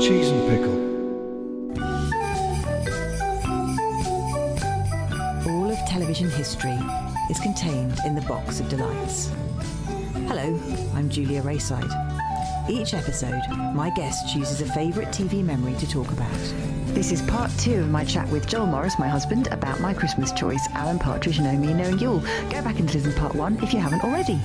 Cheese and pickle. All of television history is contained in the box of delights. Hello, I'm Julia Raeside. Each episode, my guest chooses a favourite TV memory to talk about. This is part two of my chat with Joel Morris, my husband, about my Christmas choice, Alan Partridge, Know Me, Knowing Yule. Go back and listen to part one if you haven't already.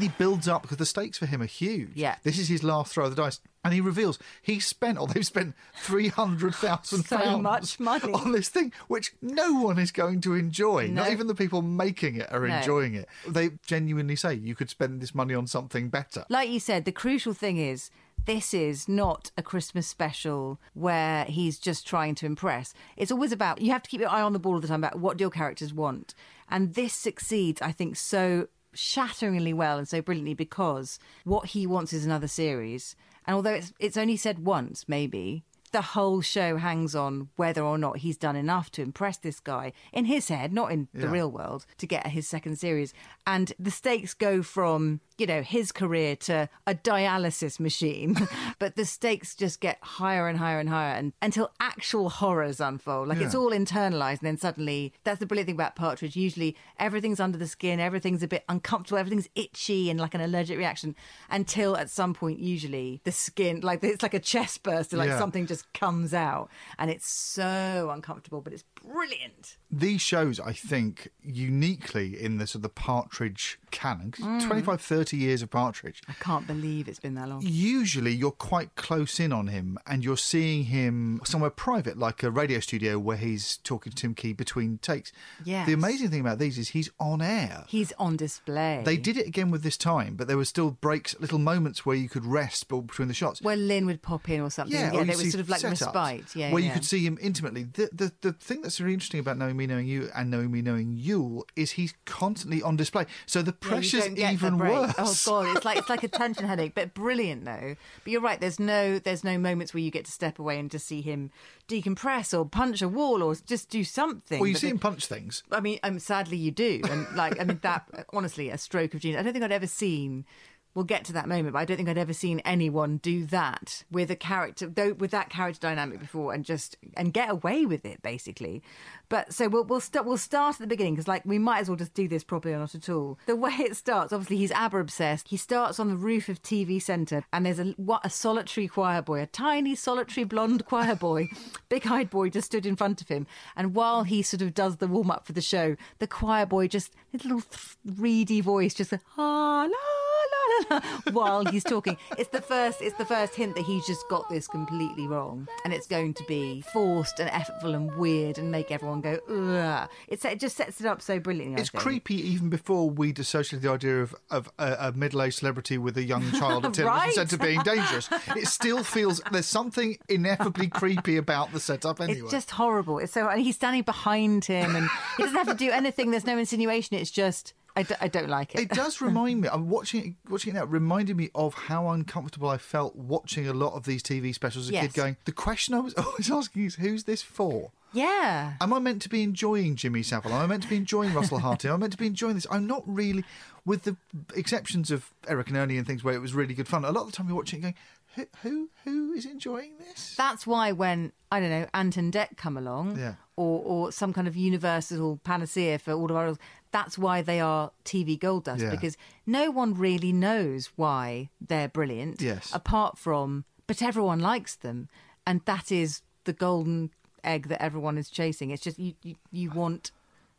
When he builds up, because the stakes for him are huge. Yeah. This is his last throw of the dice. And he reveals he spent, or they've spent £300,000 much money. on this thing, which no one is going to enjoy. Not even the people making it are No. enjoying it. They genuinely say you could spend this money on something better. Like you said, the crucial thing is this is not a Christmas special where he's just trying to impress. It's always about you have to keep your eye on the ball all the time about what do your characters want. And this succeeds, I think, so shatteringly well and so brilliantly because what he wants is another series. And although it's it's only said once, maybe, the whole show hangs on whether or not he's done enough to impress this guy in his head, not in the Yeah. real world, to get his second series. And the stakes go from, you know, his career to a dialysis machine. but the stakes just get higher and higher and higher and, until actual horrors unfold. Like it's all internalized. And then suddenly, that's the brilliant thing about Partridge. Usually everything's under the skin, everything's a bit uncomfortable, everything's itchy and like an allergic reaction until at some point, usually the skin, like it's like a chest burst, or like Yeah. something just comes out and it's so uncomfortable, but it's brilliant. These shows, I think, uniquely in the sort of the Partridge canon, 'cause mm. 25, 30 years of Partridge, I can't believe it's been that long. usually you're quite close in on him and you're seeing him somewhere private, like a radio studio where he's talking to Tim Key between takes. Yes. The amazing thing about these is he's on air. He's on display. They did it again with this time, but there were still breaks, little moments where you could rest between the shots. Where Lynn would pop in or something. Yeah, Yeah, or there was sort of like respite. Yeah, where yeah. you could see him intimately. The, the the thing that's really interesting about knowing me, knowing you, and knowing me, knowing you is he's constantly on display. So the Yeah, pressure's the even worse. Oh god, it's like it's like a tension headache, but brilliant though. But you're right. There's no there's no moments where you get to step away and just see him decompress or punch a wall or just do something. Well, you But see the- him punch things. I mean, um, sadly you do, and like I mean that honestly, a stroke of genius. I don't think I'd ever seen. We'll get to that moment, but I don't think I'd ever seen anyone do that with a character, though, with that character dynamic before, and just and get away with it basically. But so we'll we'll start we'll start at the beginning because like we might as well just do this properly or not at all. The way it starts, obviously, he's ABBA obsessed. He starts on the roof of TV Centre, and there's a what a solitary choir boy, a tiny solitary blonde choir boy, big-eyed boy, just stood in front of him. And while he sort of does the warm up for the show, the choir boy just his little reedy voice, just ah la la la while he's talking. It's the first. It's the first hint that he's just got this completely wrong, and it's going to be forced and effortful and weird and make everyone go ugh. It's, it just sets it up so brilliantly. I It's think. creepy even before we dissociate the idea of, of a, a middle aged celebrity with a young child at Right. centre being dangerous. It still feels there's something ineffably creepy about the setup anyway. It's just horrible. It's so and he's standing behind him, and he doesn't have to do anything. There's no insinuation. It's just I, d- I don't like it. It does remind me. I'm watching it, watching it now. It reminded me of how uncomfortable I felt watching a lot of these TV specials as a Yes. kid. Going, the question I was always asking is, who's this for? yeah. Am I meant to be enjoying Jimmy Savile? Am I meant to be enjoying Russell Harty? Am I meant to be enjoying this? I'm not really, with the exceptions of Eric and Ernie and things where it was really good fun. A lot of the time you're watching it going, who who, who is enjoying this? That's why when I don't know Ant and Dec come along, Yeah. or or some kind of universal panacea for all of our, that's why they are TV gold dust Yeah. because no one really knows why they're brilliant. Yes. Apart from, but everyone likes them, and that is the golden egg that everyone is chasing. It's just you you, you want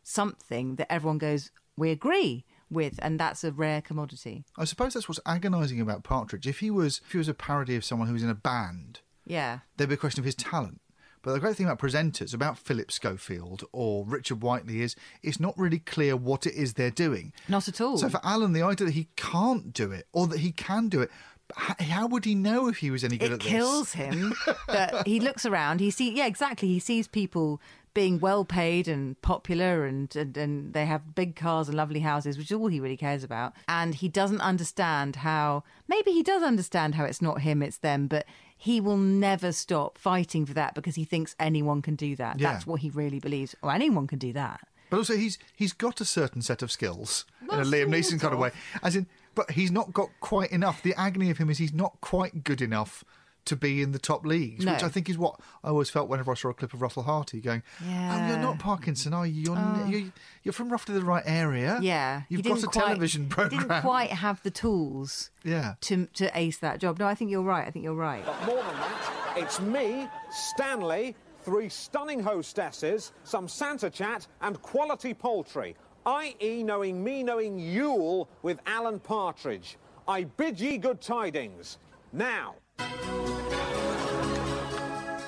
something that everyone goes, we agree. With, and that's a rare commodity. I suppose that's what's agonising about Partridge. If he was, if he was a parody of someone who was in a band, Yeah. there'd be a question of his talent. But the great thing about presenters, about Philip Schofield or Richard Whiteley, is it's not really clear what it is they're doing. Not at all. So for Alan, the idea that he can't do it or that he can do it, how would he know if he was any good it at this? It kills him that he looks around he see yeah exactly he sees people being well paid and popular and, and and they have big cars and lovely houses which is all he really cares about and he doesn't understand how maybe he does understand how it's not him it's them but he will never stop fighting for that because he thinks anyone can do that. Yeah. that's what he really believes. Or anyone can do that. But also, he's he's got a certain set of skills Well, in a Liam Neeson kind of way, as in, but he's not got quite enough. The agony of him is he's not quite good enough to be in the top leagues, which I think is what I always felt whenever I saw a clip of Russell Harty going, "Oh, you're Oh. not Parkinson, are you? You're, n- oh. you're you're from roughly the right area. yeah you've got a quite- television he program. didn't quite have the tools Yeah. to to ace that job no i think you're right i think you're right But more than that, it's me, Stanley, three stunning hostesses, some Santa chat, and quality poultry. I.e., knowing me, knowing Yule with Alan Partridge. I bid ye good tidings. Now.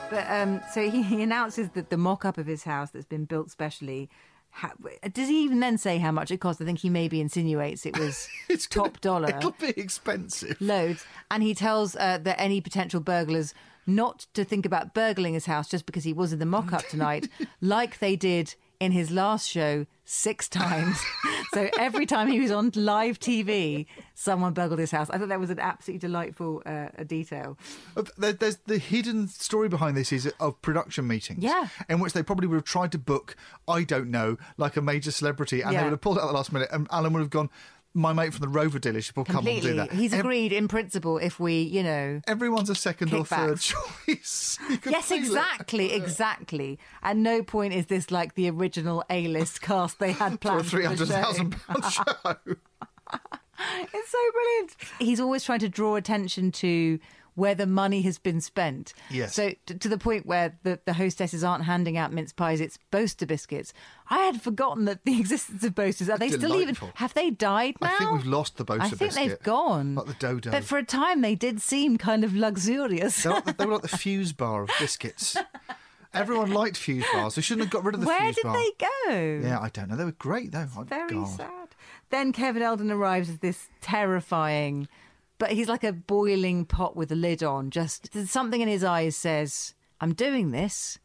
But um, so he, he announces that the mock-up of his house that's been built specially. Ha- does he even then say how much it cost? I think he maybe insinuates it was It's gonna- top dollar, It'll be expensive. loads, and he tells uh, that any potential burglars not to think about burgling his house just because he was in the mock-up tonight, like they did in his last show six times. so every time he was on live TV, someone burgled his house. I thought that was an absolutely delightful uh, detail. Uh, there- There's the hidden story behind this is of production meetings. Yeah. In which they probably would have tried to book, I don't know, like a major celebrity, and they would have pulled out at the last minute, and Alan would have gone, my mate from the Rover dealership will come and do that. He's Ev- agreed in principle if we, you know. Everyone's a second or third choice. Yes, feel it. exactly, exactly. At no point is this like the original A-list cast they had For a planned three the hundred show. thousand pound show. It's so brilliant. He's always trying to draw attention to where the money has been spent. Yes. So t- to the point where the, the hostesses aren't handing out mince pies, it's Boaster biscuits. I had forgotten that the existence of Boasters. Are they still even? Have they died now? I think we've lost the Boaster biscuits. I think they've gone. Like the Dodo. But for a time, they did seem kind of luxurious. They were, like the, they were like the fuse bar of biscuits. Everyone liked fuse bars. They shouldn't have got rid of the Where fuse bar. Where did they go? Yeah, I don't know. They were great though. Oh, Very God. sad. Then Kevin Eldon arrives as this terrifying, but he's like a boiling pot with a lid on. Just something in his eyes says, "I'm doing this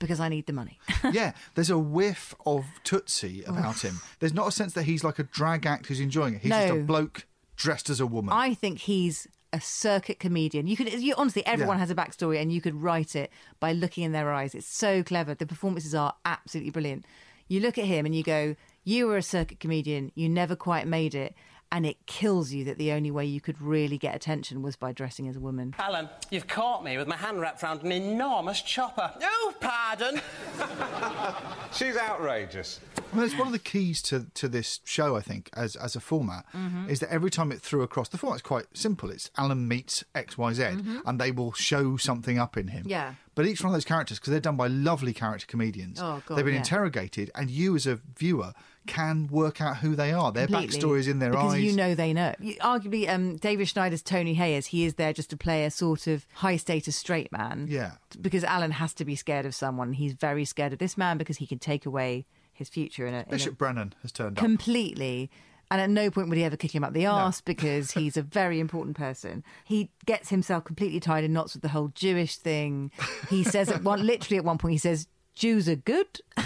because I need the money." yeah, there's a whiff of Tootsie about him. Oh. There's not a sense that he's like a drag act who's enjoying it. He's just a bloke dressed as a woman. I think he's a circuit comedian. You could, you, honestly, everyone Yeah. has a backstory, and you could write it by looking in their eyes. It's so clever. The performances are absolutely brilliant. You look at him and you go, "You were a circuit comedian. You never quite made it." And it kills you that the only way you could really get attention was by dressing as a woman. Alan, you've caught me with my hand wrapped round an enormous chopper. Oh, pardon. She's outrageous. Well, mean, it's one of the keys to, to this show, I think, as as a format, Mm-hmm. is that every time it threw across the format's quite simple. It's Alan meets X Y Z, and they will show something up in him. Mm-hmm. Yeah. But each one of those characters, because they're done by lovely character comedians, Oh, God, they've been yeah. interrogated, and you as a viewer can work out who they are. Their Completely. backstory is in their because eyes. you know they know. Arguably, um, David Schneider's Tony Hayers. he is there just to play a sort of high status straight man. Yeah. Because Alan has to be scared of someone. He's very scared of this man because he can take away his future in a, in a Bishop Brennan has turned up. completely. And at no point would he ever kick him up the arse because he's a very important person. He gets himself completely tied in knots with the whole Jewish thing. He says at one, literally at one point, he says, Jews are good.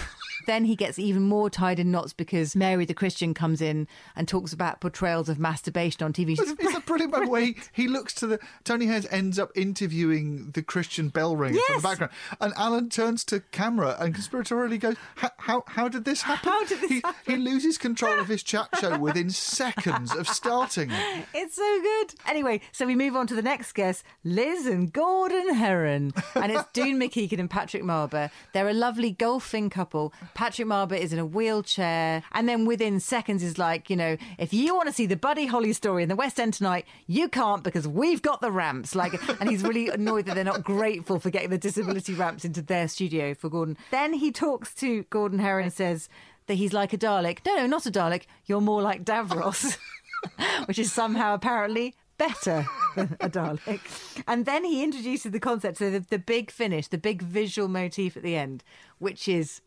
then he gets even more tied in knots because Mary the Christian comes in and talks about portrayals of masturbation on TV. It's, it's a brilliant moment where he, he looks to the Tony Hayers ends up interviewing the Christian bell ringer from the background, and Alan turns to camera and conspiratorially goes, "How- "How how did this happen? How did this he, happen?" He loses control of his chat show within seconds of starting. It's so good. Anyway, so we move on to the next guest, Liz and Gordon Heron. And it's Doon Mackichan and Patrick Marber. They're a lovely golfing couple. Patrick Marber is in a wheelchair. And then within seconds is like, you know, if you want to see the Buddy Holly story in the West End tonight, you can't because we've got the ramps. Like, and he's really annoyed that they're not grateful for getting the disability ramps into their studio for Gordon. Then he talks to Gordon Heron and says, that he's like a Dalek. No, no, not a Dalek. You're more like Davros, which is somehow apparently better than a Dalek. And then he introduces the concept, so the, the big finish, the big visual motif at the end, which is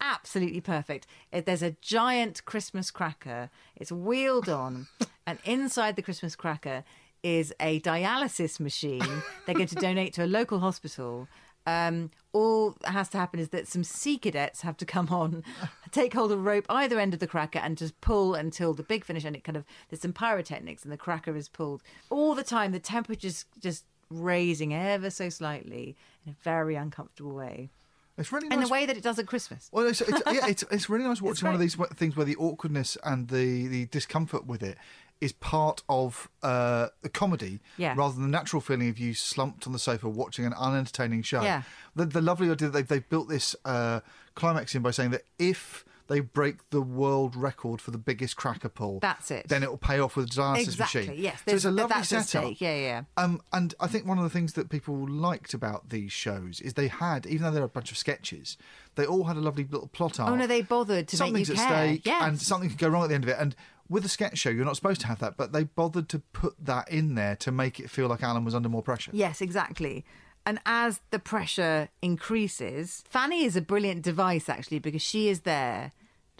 absolutely perfect. There's a giant Christmas cracker. It's wheeled on, and inside the Christmas cracker is a dialysis machine. They're going to donate to a local hospital. Um, all that has to happen is that some sea cadets have to come on, take hold of a rope either end of the cracker, and just pull until the big finish. And it kind of there's some pyrotechnics, and the cracker is pulled all the time. The temperature's just raising ever so slightly in a very uncomfortable way, It's really nice. in the way that it does at Christmas. Well, it's, it's, yeah, it's, it's really nice watching one of these things where the awkwardness and the, the discomfort with it is part of uh, the comedy Yeah. rather than the natural feeling of you slumped on the sofa watching an unentertaining show. Yeah. The, the lovely idea that they've, they've built this uh, climax in by saying that if they break the world record for the biggest cracker pull, That's it. then it will pay off with dialysis Exactly, machine. yes, So it's a lovely setup. yeah, yeah. Um, and I think one of the things that people liked about these shows is they had, even though they're a bunch of sketches, they all had a lovely little plot arc. Oh no, they bothered to Something's make you at care. stake, yes. and something could go wrong at the end of it. And with a sketch show, you're not supposed to have that, but they bothered to put that in there to make it feel like Alan was under more pressure. Yes, exactly. And as the pressure increases, Fanny is a brilliant device actually because she is there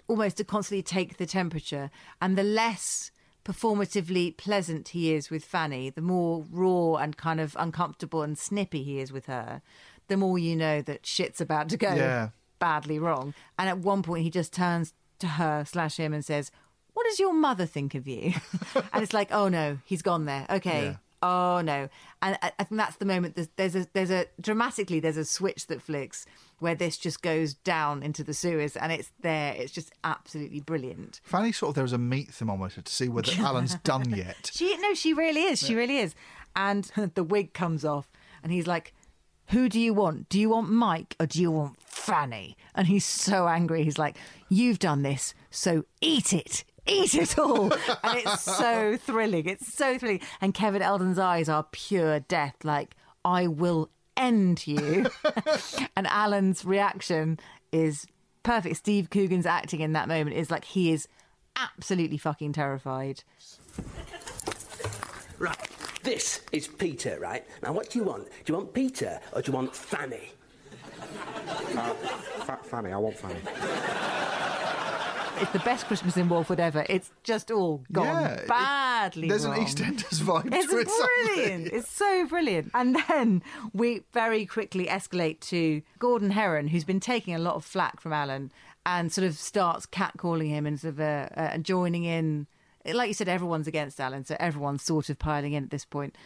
almost to constantly take the temperature. And the less performatively pleasant he is with Fanny, the more raw and kind of uncomfortable and snippy he is with her, the more you know that shit's about to go Yeah. badly wrong. And at one point, he just turns to her slash him and says, "What does your mother think of you?" and it's like, "Oh no, he's gone there. Okay." Yeah. Oh no! And I, I think that's the moment. There's, there's a there's a dramatically there's a switch that flicks where this just goes down into the sewers, and it's there. It's just absolutely brilliant. Fanny sort of there as a meat thermometer to see whether Alan's done yet. She no, she really is. She really is. And the wig comes off, and he's like, "Who do you want? Do you want Mike or do you want Fanny?" And he's so angry. He's like, "You've done this, so eat it." Eat it all, and it's so thrilling. It's so thrilling, and Kevin Eldon's eyes are pure death. Like I will end you, and Alan's reaction is perfect. Steve Coogan's acting in that moment is like he is absolutely fucking terrified. Right, this is Peter, right? Now, what do you want? Do you want Peter or do you want Fanny? Uh, Fa- Fanny, I want Fanny. It's the best Christmas in Walford ever. It's just all gone Yeah, it- badly There's wrong. an EastEnders vibe It's to it. brilliant. it's so brilliant. And then we very quickly escalate to Gordon Heron, who's been taking a lot of flack from Alan, and sort of starts catcalling him and sort of uh, uh, joining in. Like you said, everyone's against Alan, so everyone's sort of piling in at this point.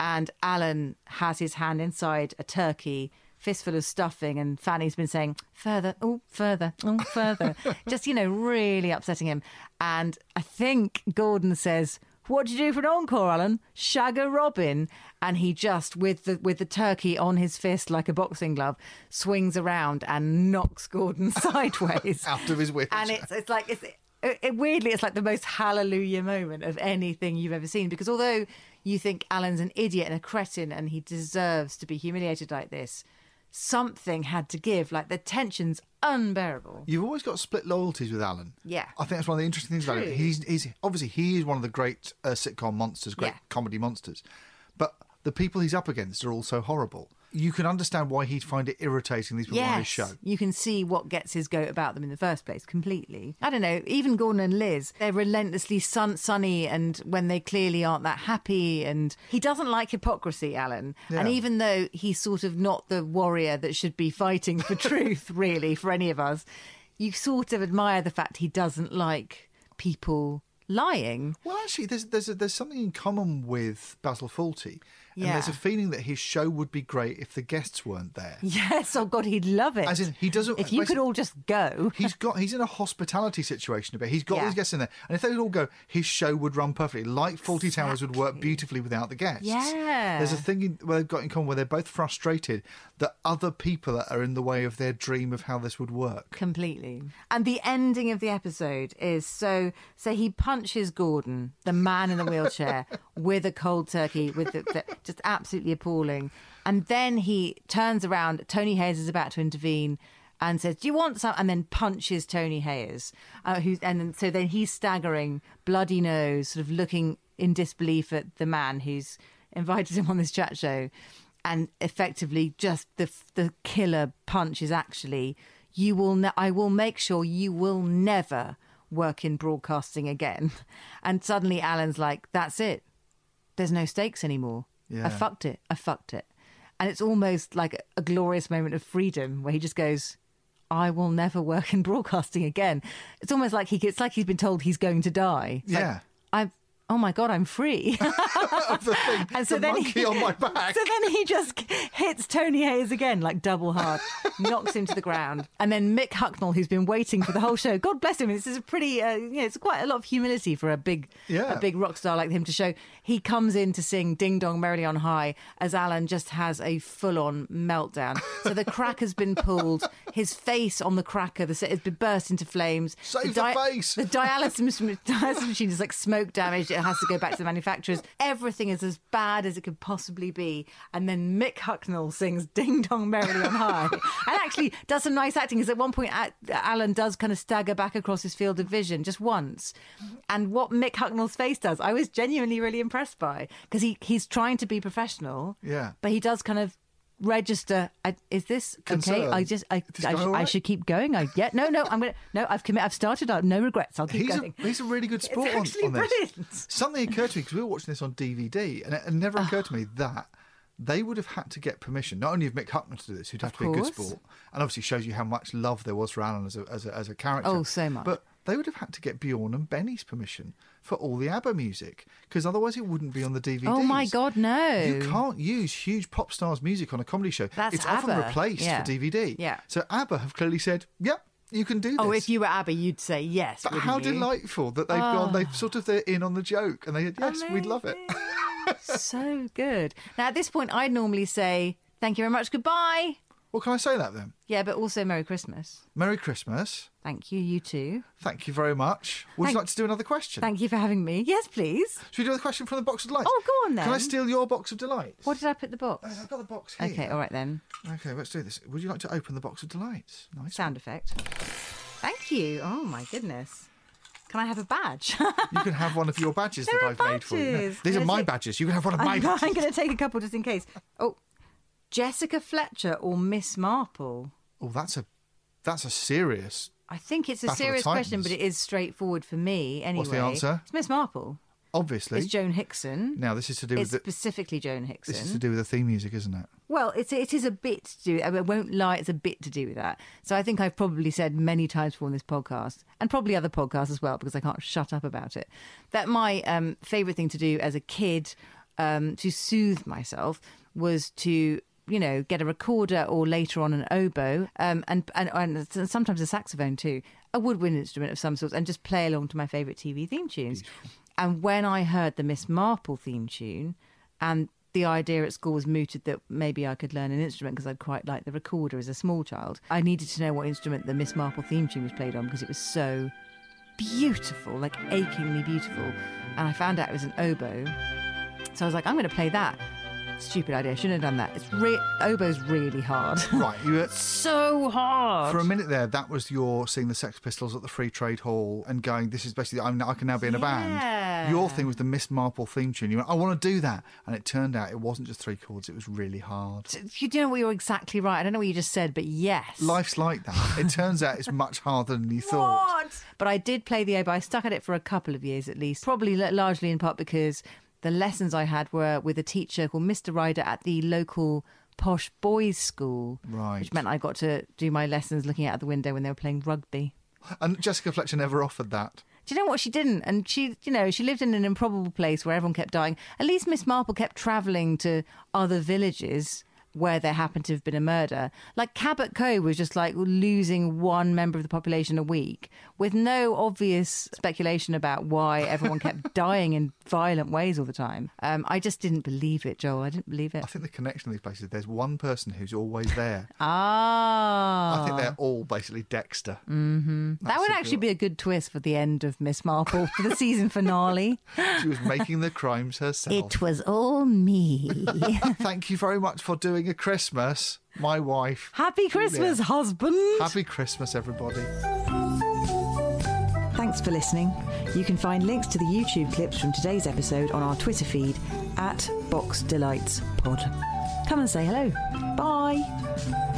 And Alan has his hand inside a turkey, fistful of stuffing, and Fanny's been saying, further, oh, further, oh, further. Just, you know, really upsetting him. And I think Gordon says, What'd you do for an encore, Alan? Shag a robin. And he just, with the with the turkey on his fist like a boxing glove, swings around and knocks Gordon sideways. Out of his wits. And it's it's like it's it, it- weirdly it's like the most hallelujah moment of anything you've ever seen because although you think Alan's an idiot and a cretin and he deserves to be humiliated like this, something had to give. Like the tension's unbearable. You've always got split loyalties with Alan. Yeah. I think that's one of the interesting things about True. it. He's, he's obviously he is one of the great uh, sitcom monsters, great Yeah. comedy monsters, but the people he's up against are also horrible. You can understand why he'd find it irritating these people on his show. You can see what gets his goat about them in the first place completely. I don't know, even Gordon and Liz, they're relentlessly sun- sunny and when they clearly aren't that happy. And he doesn't like hypocrisy, Alan. And even though he's sort of not the warrior that should be fighting for truth, really, for any of us, you sort of admire the fact he doesn't like people lying. Well, actually, there's there's a, there's something in common with Basil Fawlty, and there's a feeling that his show would be great if the guests weren't there. Yes, oh God, he'd love it. As in, he doesn't- If you could all just go. He's got he's in a hospitality situation a bit. He's got Yeah. these guests in there, and if they would all go, his show would run perfectly. Like Fawlty Towers would work beautifully without the guests. Yeah. there's a thing in, where they've got in common where they're both frustrated that other people are in the way of their dream of how this would work. Completely. And the ending of the episode is so so he punches Gordon, the man in the wheelchair, with a cold turkey, with the, the, just absolutely appalling. And then he turns around. Tony Hayers is about to intervene, and says, "Do you want some?" and then punches Tony Hayers, uh, who's and then, so then he's staggering, bloody nose, sort of looking in disbelief at the man who's invited him on this chat show, and effectively just the the killer punch is actually, "You will, ne- I will make sure you will never." Work in broadcasting again, and suddenly Alan's like, "That's it there's no stakes anymore. Yeah. I fucked it. I fucked it. And it's almost like a glorious moment of freedom where he just goes, I will never work in broadcasting again. It's almost like he it's like he's been told he's going to die. It's like, Yeah. I've oh my god, I'm free. the thing, and so the then he, on my back. So then he just hits Tony Hayers again, like double hard, knocks him to the ground. And then Mick Hucknall, who's been waiting for the whole show, God bless him. This is a pretty, uh, you know, it's quite a lot of humility for a big, Yeah. a big rock star like him to show. He comes in to sing "Ding Dong Merrily on High" as Alan just has a full-on meltdown. So the cracker's been pulled, his face on the cracker, the set has been burst into flames. Save the face. The dialysis, dialysis machine is like smoke damaged. It has to go back to the manufacturers. Everything is as bad as it could possibly be. And then Mick Hucknall sings Ding Dong Merrily on High. and actually does some nice acting. Because at one point, Alan does kind of stagger back across his field of vision just once. And what Mick Hucknall's face does, I was genuinely really impressed by. Because he, he's trying to be professional. Yeah. But he does kind of register I, is this okay i just i, I, going I should keep going i yeah no no i'm gonna no i've committed i've started up no regrets i'll keep He's going a, he's a really good sport on, actually on this. brilliant. Something occurred to me because we were watching this on DVD, and it, it never ah. occurred to me that they would have had to get permission, not only of Mick Hucknall to do this, who'd have Of to be a good sport, and obviously shows you how much love there was for Alan as a, as a, as a character. Oh, so much. But they would have had to get Bjorn and Benny's permission for all the ABBA music, because otherwise it wouldn't be on the DVD. Oh my God, no. You can't use huge pop stars' music on a comedy show. That's it's often replaced Yeah. for DVD. Yeah. So ABBA have clearly said, yep, you can do oh, this. Oh, if you were Abby, you'd say yes. But how you? delightful that they've gone, they've sort of, they're in on the joke and they said, yes, we'd love it. so good. Now, at this point, I'd normally say, thank you very much, goodbye. Well, can I say that then? Yeah, but also Merry Christmas. Merry Christmas. Thank you, you too. Thank you very much. Would Thank- you like to do another question? Thank you for having me. Yes, please. Should we do the question from the box of delights? Oh, go on then. Can I steal your box of delights? What did I put the box? Oh, I've got the box here. Okay, all right then. Okay, let's do this. Would you like to open the box of delights? Nice. Sound effect. Thank you. Oh, my goodness. Can I have a badge? You can have one of your badges There that are I've made for you. No, badges. these are my it. badges. You can have one of my I'm, badges. I'm going to take a couple just in case. Oh, Jessica Fletcher or Miss Marple? Oh, that's a that's a serious. I think it's a Battle serious question, but it is straightforward for me anyway. What's the answer? It's Miss Marple. Obviously. It's Joan Hickson. Now this is to do It's with the, specifically Joan Hickson. this is to do with the theme music, isn't it? Well, it's it is a bit to do. I, mean, I won't lie, it's a bit to do with that. So I think I've probably said many times before in this podcast, and probably other podcasts as well, because I can't shut up about it. That my um, favourite thing to do as a kid um, to soothe myself was to you know get a recorder or later on an oboe um, and, and and sometimes a saxophone too, a woodwind instrument of some sort, and just play along to my favourite TV theme tunes. And when I heard the Miss Marple theme tune, and the idea at school was mooted that maybe I could learn an instrument because I'd quite like the recorder as a small child. I needed to know what instrument the Miss Marple theme tune was played on because it was so beautiful, like achingly beautiful. And I found out it was an oboe. So I was like, I'm going to play that. Stupid idea. I shouldn't have done that. It's re- oboe's really hard. Right. You were, so hard. for a minute there, that was your seeing the Sex Pistols at the Free Trade Hall and going, "This is basically I'm, I can now be in a band." Your thing was the Miss Marple theme tune. You went, "I want to do that," and it turned out it wasn't just three chords; it was really hard. You know what you're exactly right. I don't know what you just said, but yes. Life's like that. It turns out it's much harder than you thought. But I did play the oboe. I stuck at it for a couple of years at least, probably l- largely in part because the lessons I had were with a teacher called Mr. Ryder at the local posh boys' school. Right. Which meant I got to do my lessons looking out of the window when they were playing rugby. And Jessica Fletcher never offered that. Do you know what she didn't? And she, you know, she lived in an improbable place where everyone kept dying. At least Miss Marple kept travelling to other villages where there happened to have been a murder. Like Cabot Cove was just like losing one member of the population a week with no obvious speculation about why everyone kept dying in violent ways all the time. Um, I just didn't believe it, Joel. I didn't believe it. I think the connection of these places. There's one person who's always there. Ah. I think they're all basically Dexter. Mm-hmm. That would actually good- be a good twist for the end of Miss Marple for the season finale. She was making the crimes herself. It was all me. Thank you very much for doing doing a Christmas. My wife. Happy Christmas, Yeah. husband. Happy Christmas, everybody. Thanks for listening. You can find links to the YouTube clips from today's episode on our Twitter feed at Box Delights Pod. Come and say hello. Bye.